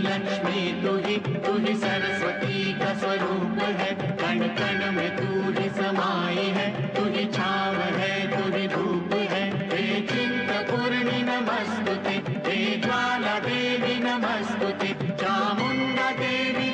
लक्ष्मी तू ही तू ही सरस्वती का स्वरूप है। कण कण में तू ही समाई है। तू ही छाव है तू ही धूप है। हे चिंत पूर्णि नमस्तुते, हे ज्वाला देवी नमस्तुते, चामुंडा देवी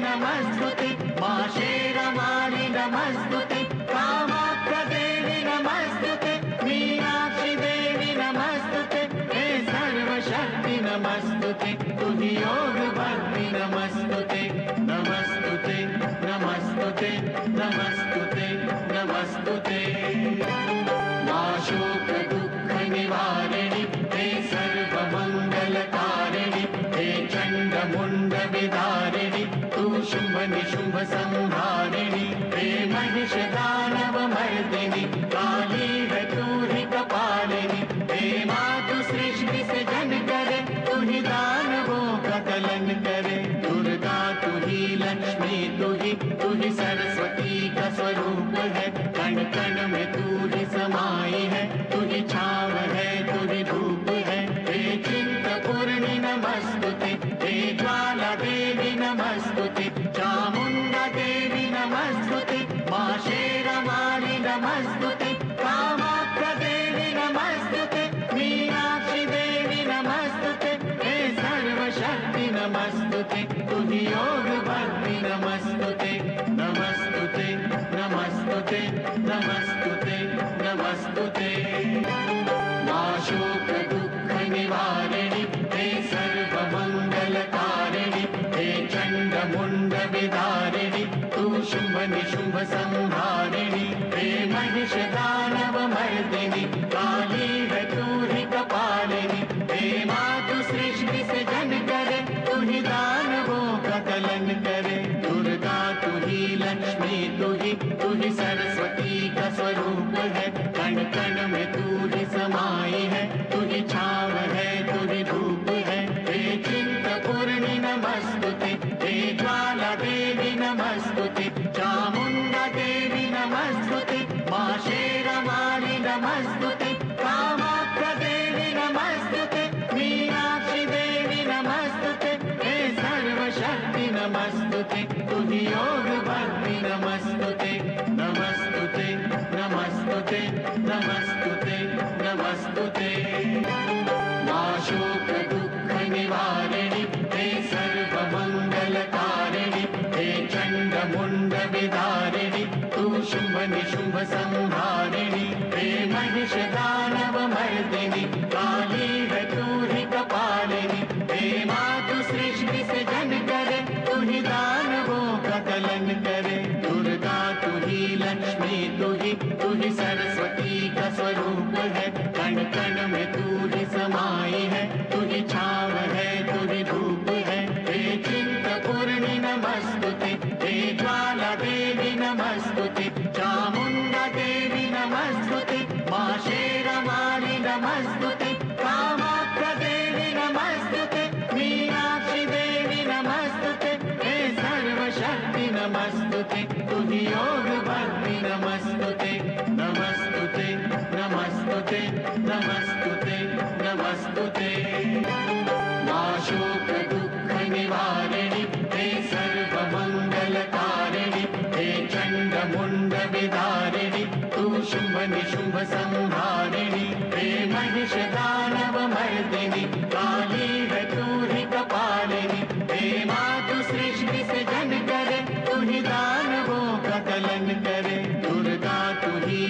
संहारिणि हे महिष दानव मर्दिनि काली है तू ही कपालिनि हे मातु सृष्टि से जन करे तू ही दानवों का कलन करे। दुर्गा तू ही लक्ष्मी तू ही तू ही सरस्वती का स्वरूप है। कण कण में तू ही समाई है तू ही छाव है। ज्वाल देवि न भस्तुति चामुण्ड देवि न लक्ष्मी तू ही तू ही सरस्वती का स्वरूप है। कण कण में तू ही समाई है तू ही छाव है तू ही धूप है। हे चिंत पूर्णि नमस्तुते, हे ज्वाला देवी नमस्तुते, चामुण्डा देवी नमस्तुते, मा शेरमाली नमस्तुते। कण कण में तू ही समाई है तू ही छाव है तू ही धूप है। हे चिंत पूर्णि नमस्तुते, हे ज्वाला देवी नमस्तुते, चामुंडा देवी नमस्तुते, मा शेरमाली नमस्तुते।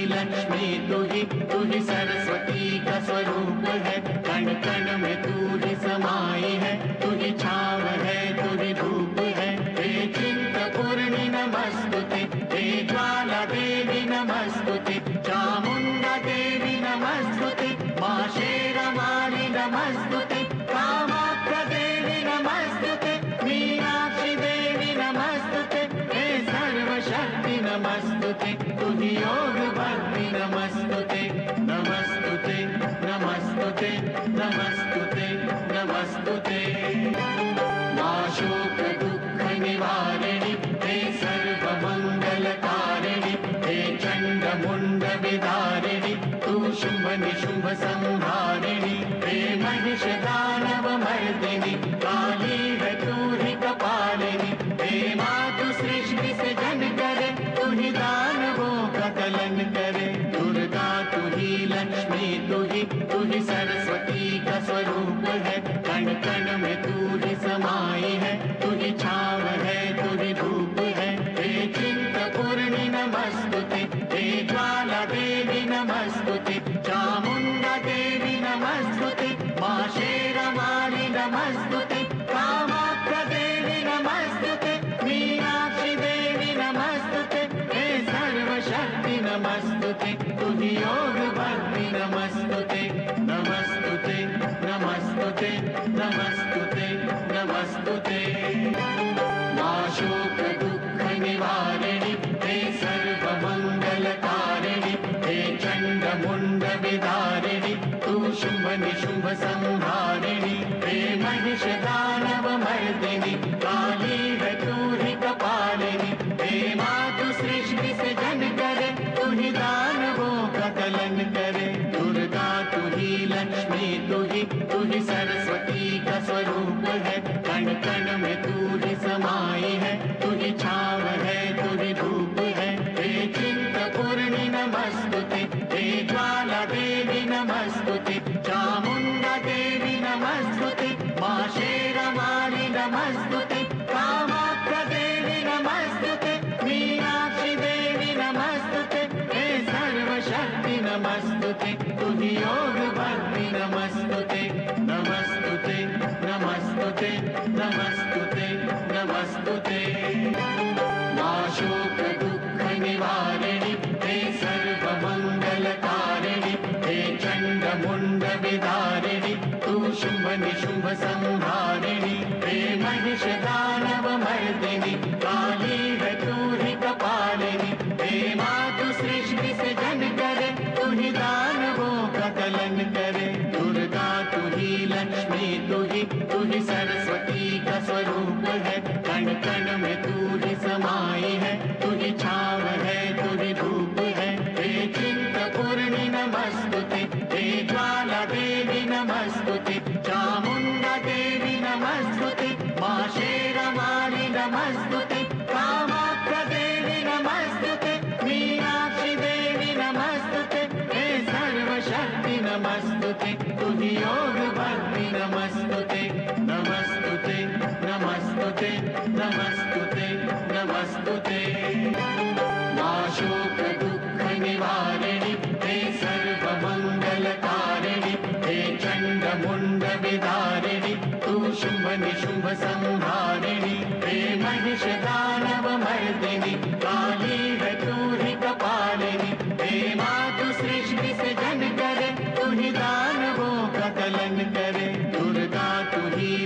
लक्ष्मी तू ही तू ही सरस्वती का स्वरूप है। कण कण में तू ही समाई है। तू ही छाव है तू ही धूप है। हे चिंत पूर्णि नमस्तुते, हे ज्वाला देवी नमस्तुते चामुण्डा देवी नमस्तुते, मा शेरमाली नमस्तुते, कामाख्या देवी नमस्तुते, मीनाक्षी योग में तू ही समाई है तू ही छाव है तू ही धूप है। हे चिंत पूर्णि नमस्तुते, हे ज्वाला देवी नमस्तुते चामुण्डा देवी नमस्तुते, मा शेरमाली नमस्तुते नमस्तुते, मीनाक्षी देवी नमस्तुते, हे सर्वशक्ति नमस्तुते तुहि योग लक्ष्मी तू ही तू ही सरस्वती का स्वरूप है। कण कण में तू ही समाई है। तू ही छाव है तू ही धूप है। हे चिंत पूर्णि नमस्तुते, हे ज्वाला देवी नमस्तुते चामुण्डा देवी नमस्तुते, मा शेरमाली नमस्तुते कामाख्या देवी नमस्तुते, मीनाक्षी देवी सर्वशक्ति योग कण कण में तू ही समाई है तू ही छाव है। देवि नमस्तुति। चामुण्ड नमस्तुति। माशेर मारि नमस्तुति। कामाप्रदेवि नमस्तु मीनाक्षि देवि नमस्तु ते सर्वशक्ति नमस्तु ते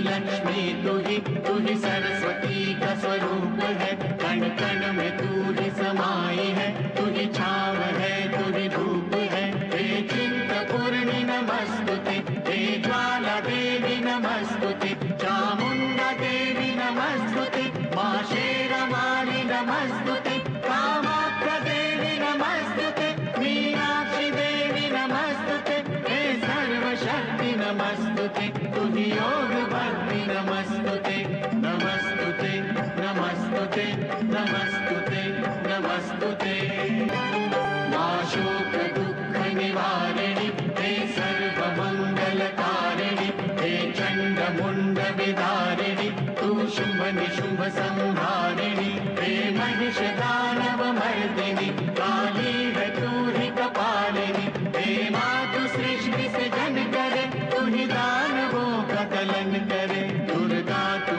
लक्ष्मी तू ही तू ही सरस्वती का स्वरूप है। कण कण में तू ही समाई है तू ही छाव है तू ही धूप है। हे चिंत पूर्णि नमस्तुते, हे ज्वाला देवी नमस्तुते, चामुण्डा देवी नमस्तुते, मा शेरमाली नमस्तुते हे सर्वमङ्गलकारिणि, हे चण्डमुण्ड विदारिणि तु शुम्भ निशुम्भ संहारिणि हे महिष दानव मर्दिनि काली है तू ही मातु सृष्टि से जन करे तू ही दानवों का कलन करे दुर्गा तू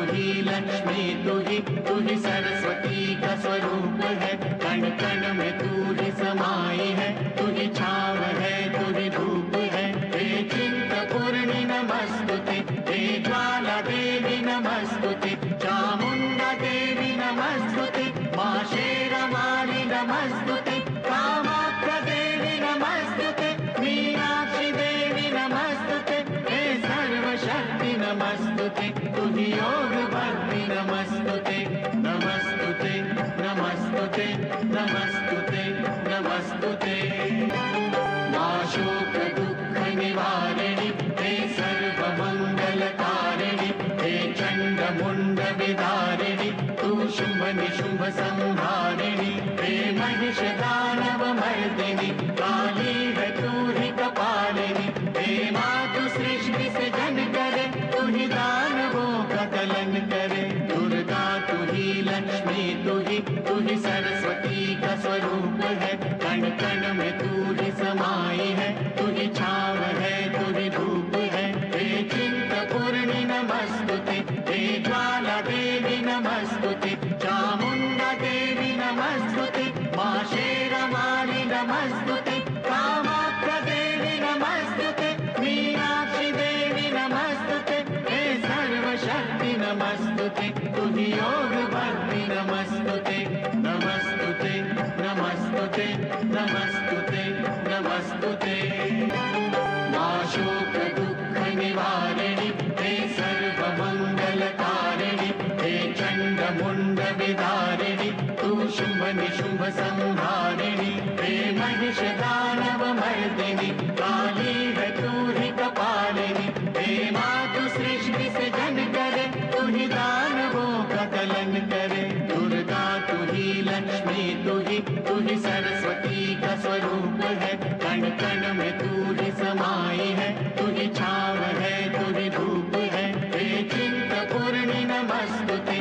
लक्ष्मी तू ही सरस्वती का स्वरूप है, कण कण में तू ही समाई है, तू छाव है। ज्वाल नमस्तुति। चामुण्डदेवि नमस्तुति। मा देवि नमस्तुति। लक्ष्मी तू ही तू ही सरस्वती का स्वरूप है। कण कण में तू ही समाई है, तू ही छाव है, तू ही धूप है। हे चिंत पूर्णि नमस्तुते, हे ज्वाला देवी नमस्तुते, चामुंडा देवी नमस्तुते, माँ कामाख्या देवी नमस्तुते, मीनाक्षी देवी नमस्तुते सर्वशक्ति नमस्तुते तु ही योग हे सर्वमङ्गलकारिणि, हे चण्डमुण्ड विदारिणि तु शुम्भ निशुम्भ संहारिणि हे महिष दानव मर्दिनि काली है कपालिनि हे मातु सृष्टि से जन करे तू ही दानवों का दलन करे, दुर्गा तू लक्ष्मी तू ही सरस्वती का स्वरूप है, कण कण में तू ही समाई है तू ही छाव है तू धूप ूर्णि न वस्तुति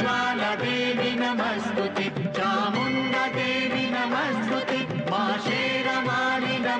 ज्वालदे न वस्तुति चामुण्ड देवि न मस्तुति माशेर मारि न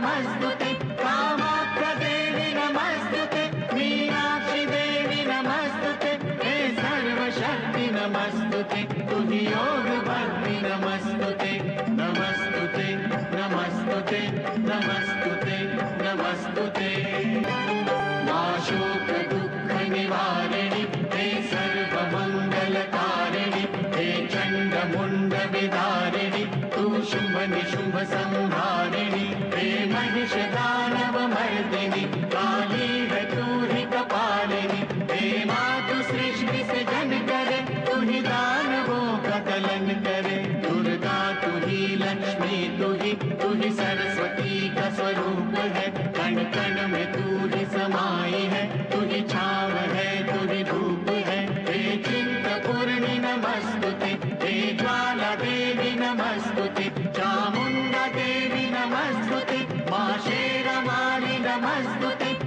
तू ही तू ही सरस्वती का स्वरूप है? कण कण में तू ही समाई है। तू ही छाव है तू ही धूप है। हे चिंत पूर्णि नमस्तुते, हे ज्वाला देवी नमस्तुते चामुंडा देवी नमस्तुते, माँ शेरमाली नमस्तुते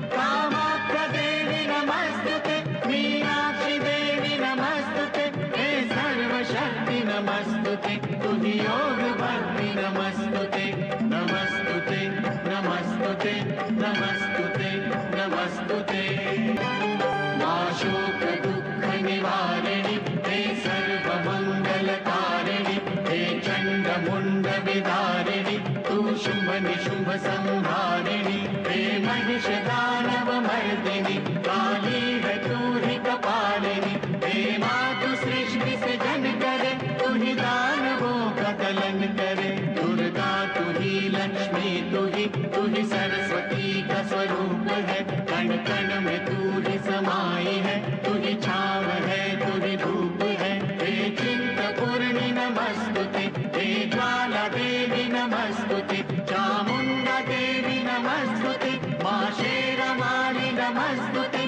देवी नमस्तुते, मीनाक्षी देवी नमस्तुते, हे सर्वशक्ति नमस्तुते तु ही योग नमस्तुते नमस्तुते नमस्तुते मा शोक दुःख निवारिणि, हे हे मुंड विदारिणि, तु शुम्भ निशुभ संहारिणि, हे महिष स्वरूप है। कण कण में तू ही समाई है। तू ही छाव है, तू ही धूप है। हे चिंत पूर्णि नमस्तुते, हे ज्वाला देवी नमस्तुते, चामुंडा देवी नमस्तुते, माँ शेरमाली नमस्तुते।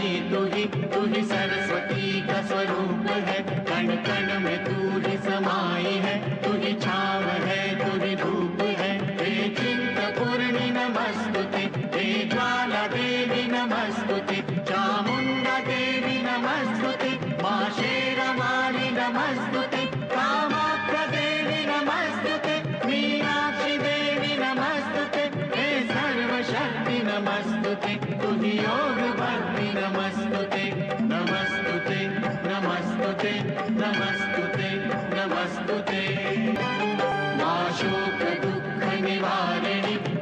लक्ष्मी तू ही तू ही सरस्वती का स्वरूप है। कण कण में तू ही समाई है, तू ही छाव है, तू ही धूप है। हे चिंत पूर्णि नमस्तुते, हे ज्वाला देवी नमस्तुते, चामुंडा देवी नमस्तुते, माँ शेरमाली नमस्तुते।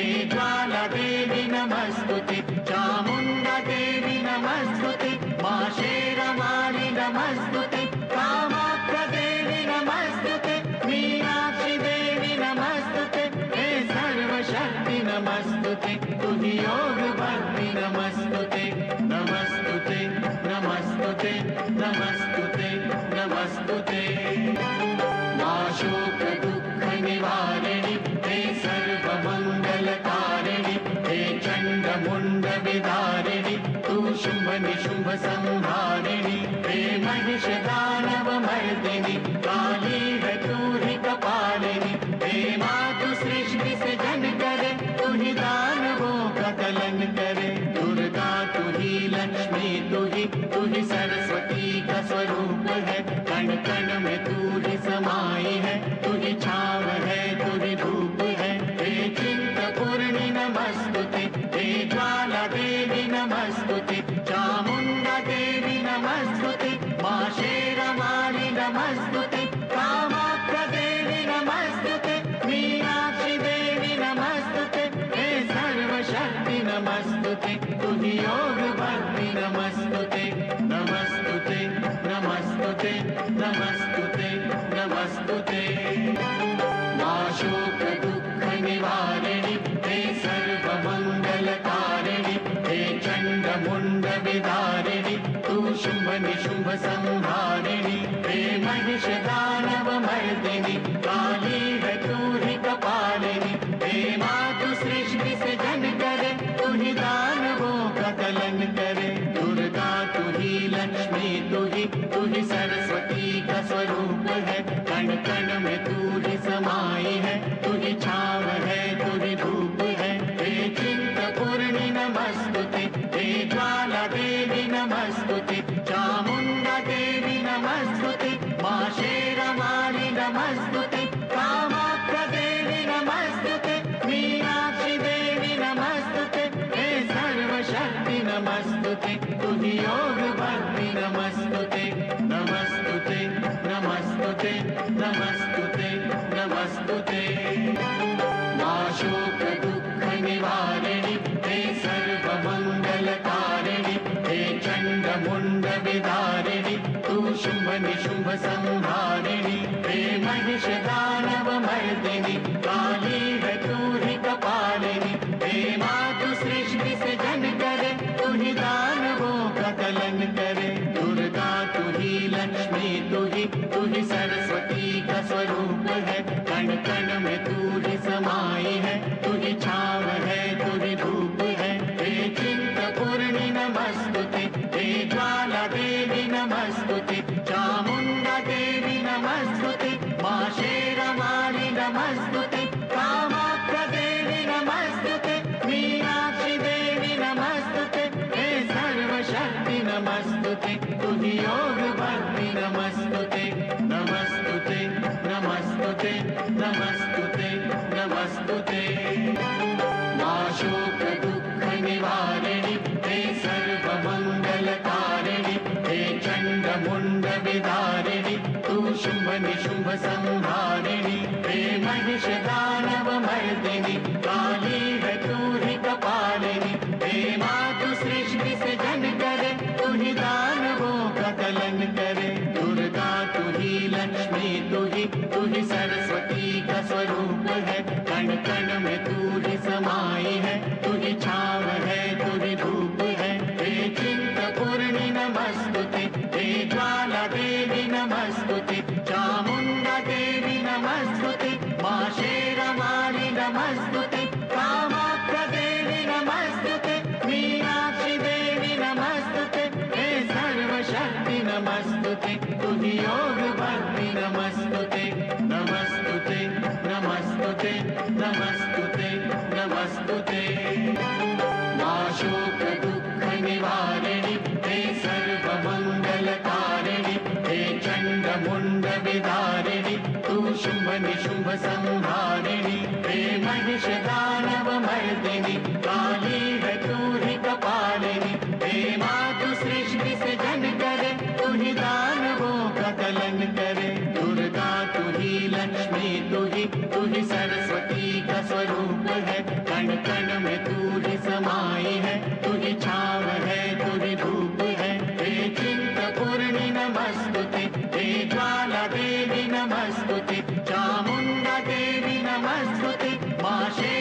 ज्वाल नमस्तुति। चामुण्डदेवि नमस्तुति। मा मारि नमस्तुति। कामाप्रदेवि नमस्तुति। मीनाक्षि देवि नमस्तु ते सर्वशक्ति नमस्तुति। ते तु लक्ष्मी तू ही तू ही सरस्वती का स्वरूप है। कण कण में तू ही समाई है, तू ही छाव है, तू ही धूप है। हे चिंत पूर्णि नमस्तुते, हे ज्वाला देवी नमस्तुते चामुण्डा देवी नमस्तुते, मा कामाख्या देवी नमस्तुते, मीनाक्षी देवी नमस्तुते सर्वशक्ति नमस्तुते तुहि योग संहारिणि हे महिष दानव मर्दिनि काली है तू ही कपालिनी हे मातु सृष्टि से जन करे तू ही दानवों का कलन करे। दुर्गा तू ही लक्ष्मी तू ही तू ही सरस्वती का स्वरूप है। कण कण में तू ही समाई है तू ही छाव है तू ही धूप है। हे चिंत पूर्णि नमस्तुते ज्वाल नमस्तुति। चामुण्डदेवि नमस्तुति। मा मारि नमस्तुति। कामाप्रदेवि नमस्तुति। मीनाक्षि देवि नमस्तु ते सर्वशक्ति नमस्तुति। ते तू ही तू ही सरस्वती का स्वरूप है? कण कण में तू ही समाई है। तू ही छाव है तू ही धूप है। हे चिंत हे ज्वाला देवी नमस्तुते चामुंडा देवी नमस्तुते, मा संहारिणि हे महिष दानव मर्दिनि काली है तू ही कपालिनी हे मातु सृष्टि से जन करे तू ही दानवों का कलन करे। दुर्गा तू ही लक्ष्मी तू ही तू ही सरस्वती का स्वरूप है। कण कण में तू ही समाई है तू ही छाव है तू ही धूप है। हे चिंत पूर्णि नमस्तुते ज्वाल नमस्तुति। न मस्तुति चामुण्डदे न मस्तुति तू ही सरस्वती का स्वरूप है। कण कण में तू ही समाई है। तू ही छाव है, तू ही धूप है। हे चिंत पूर्णि नमस्तुते, हे ज्वाला देवी नमस्तुते, चामुंडा देवी नमस्तुते माशे